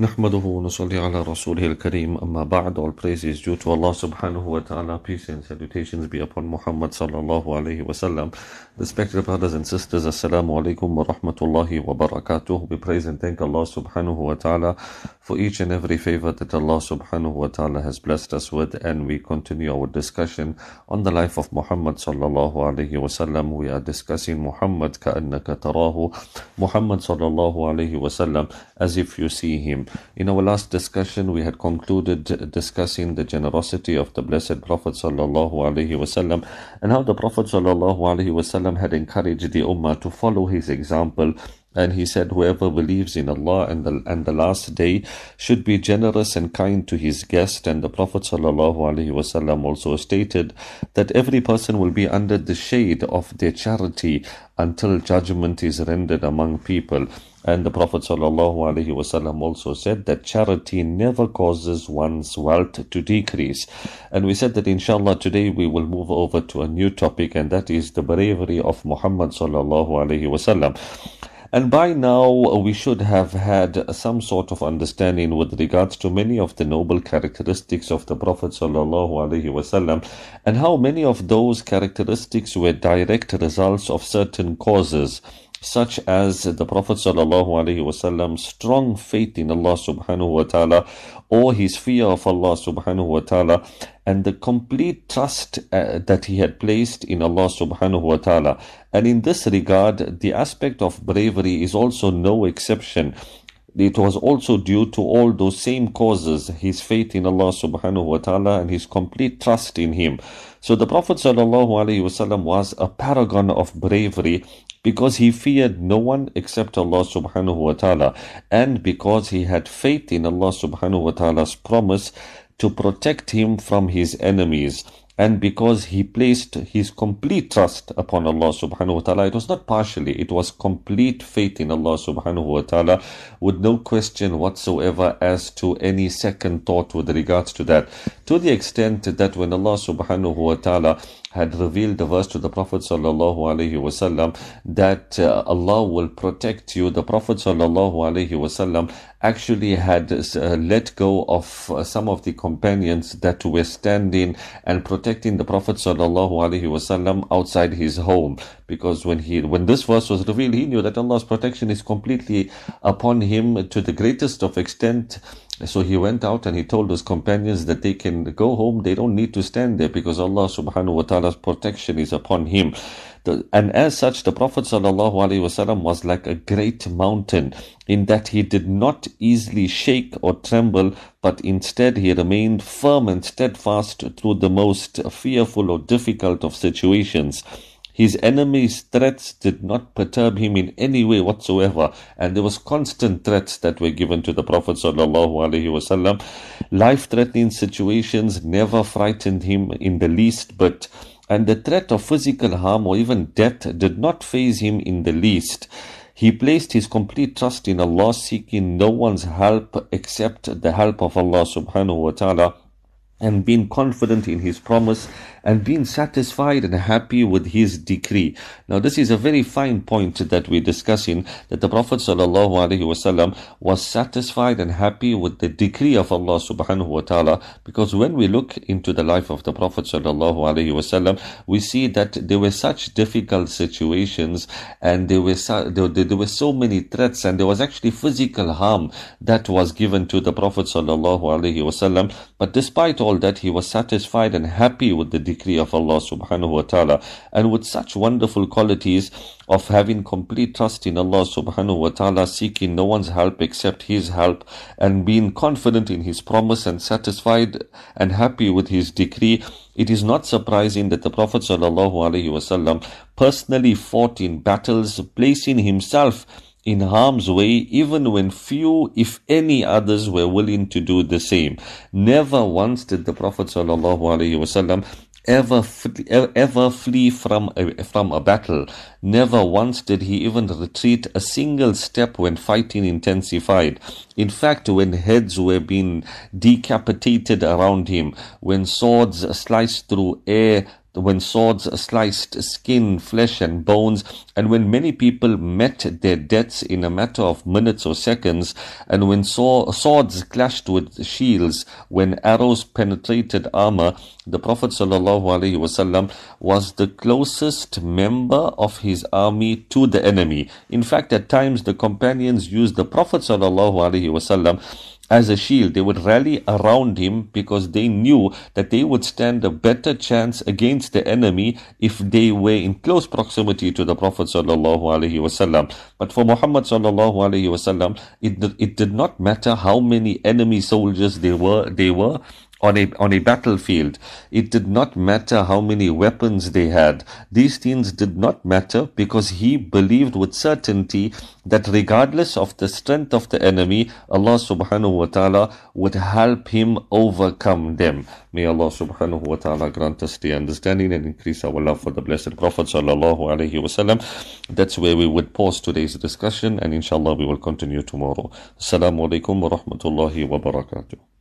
نحمده ونصلي على رسوله الكريم أما بعد All praise is due to Allah subhanahu wa ta'ala Peace and salutations be upon Muhammad sallallahu alayhi wa sallam Respected brothers and sisters Assalamu alaikum wa rahmatullahi wa barakatuh We praise and thank Allah subhanahu wa ta'ala For each and every favor that Allah subhanahu wa ta'ala has blessed us with And we continue our discussion on the life of Muhammad sallallahu alayhi wa sallam We are discussing Muhammad ka'annaka tarahu Muhammad sallallahu alayhi wa sallam As if you see him in our last discussion, we had concluded discussing the generosity of the Blessed Prophet wasallam and how the Prophet wasallam had encouraged the Ummah to follow his example and he said, Whoever believes in Allah and the, and the last day should be generous and kind to his guest. And the Prophet ﷺ also stated that every person will be under the shade of their charity until judgment is rendered among people. And the Prophet ﷺ also said that charity never causes one's wealth to decrease. And we said that inshallah today we will move over to a new topic and that is the bravery of Muhammad ﷺ. And by now, we should have had some sort of understanding with regards to many of the noble characteristics of the Prophet and how many of those characteristics were direct results of certain causes such as the Prophet Wasallam's strong faith in Allah subhanahu wa ta'ala or his fear of Allah subhanahu wa ta'ala and the complete trust uh, that he had placed in Allah subhanahu wa ta'ala. And in this regard, the aspect of bravery is also no exception it was also due to all those same causes his faith in Allah subhanahu wa ta'ala and his complete trust in him. So the Prophet ﷺ was a paragon of bravery because he feared no one except Allah subhanahu wa ta'ala and because he had faith in Allah subhanahu wa ta'ala's promise to protect him from his enemies and because he placed his complete trust upon Allah subhanahu wa ta'ala, it was not partially, it was complete faith in Allah subhanahu wa ta'ala with no question whatsoever as to any second thought with regards to that. To the extent that when Allah subhanahu wa ta'ala had revealed the verse to the Prophet sallallahu alaihi wasallam that uh, Allah will protect you. The Prophet sallallahu alaihi wasallam actually had uh, let go of uh, some of the companions that were standing and protecting the Prophet wasallam outside his home. Because when he when this verse was revealed he knew that Allah's protection is completely upon him to the greatest of extent so he went out and he told his companions that they can go home. They don't need to stand there because Allah subhanahu wa ta'ala's protection is upon him. The, and as such, the Prophet sallallahu alaihi wasallam was like a great mountain in that he did not easily shake or tremble, but instead he remained firm and steadfast through the most fearful or difficult of situations. His enemies' threats did not perturb him in any way whatsoever, and there was constant threats that were given to the Prophet sallallahu Life-threatening situations never frightened him in the least bit, and the threat of physical harm or even death did not faze him in the least. He placed his complete trust in Allah, seeking no one's help except the help of Allah subhanahu wa ta'ala and being confident in his promise and being satisfied and happy with his decree. Now, this is a very fine point that we're discussing that the Prophet ﷺ was satisfied and happy with the decree of Allah subhanahu wa ta'ala because when we look into the life of the Prophet ﷺ, we see that there were such difficult situations and there were, su- there, there were so many threats and there was actually physical harm that was given to the Prophet ﷺ. But despite all that, he was satisfied and happy with the decree of Allah subhanahu wa ta'ala. And with such wonderful qualities of having complete trust in Allah subhanahu wa ta'ala, seeking no one's help except His help, and being confident in His promise and satisfied and happy with His decree, it is not surprising that the Prophet ﷺ personally fought in battles, placing himself in harm's way even when few, if any others were willing to do the same. Never once did the Prophet ﷺ ever ever flee from a, from a battle. Never once did he even retreat a single step when fighting intensified. In fact, when heads were being decapitated around him, when swords sliced through air, when swords sliced skin, flesh, and bones, and when many people met their deaths in a matter of minutes or seconds, and when swords clashed with shields, when arrows penetrated armor, the Prophet ﷺ was the closest member of his army to the enemy. In fact, at times the companions used the Prophet ﷺ as a shield. They would rally around him because they knew that they would stand a better chance against the enemy if they were in close proximity to the Prophet sallallahu But for Muhammad sallallahu it it did not matter how many enemy soldiers they were. They were on a, on a battlefield. It did not matter how many weapons they had. These things did not matter because he believed with certainty that regardless of the strength of the enemy, Allah subhanahu wa ta'ala would help him overcome them. May Allah subhanahu wa ta'ala grant us the understanding and increase our love for the Blessed Prophet sallallahu alayhi wasallam. That's where we would pause today's discussion and inshallah we will continue tomorrow. Assalamu alaikum wa rahmatullahi wa barakatuh.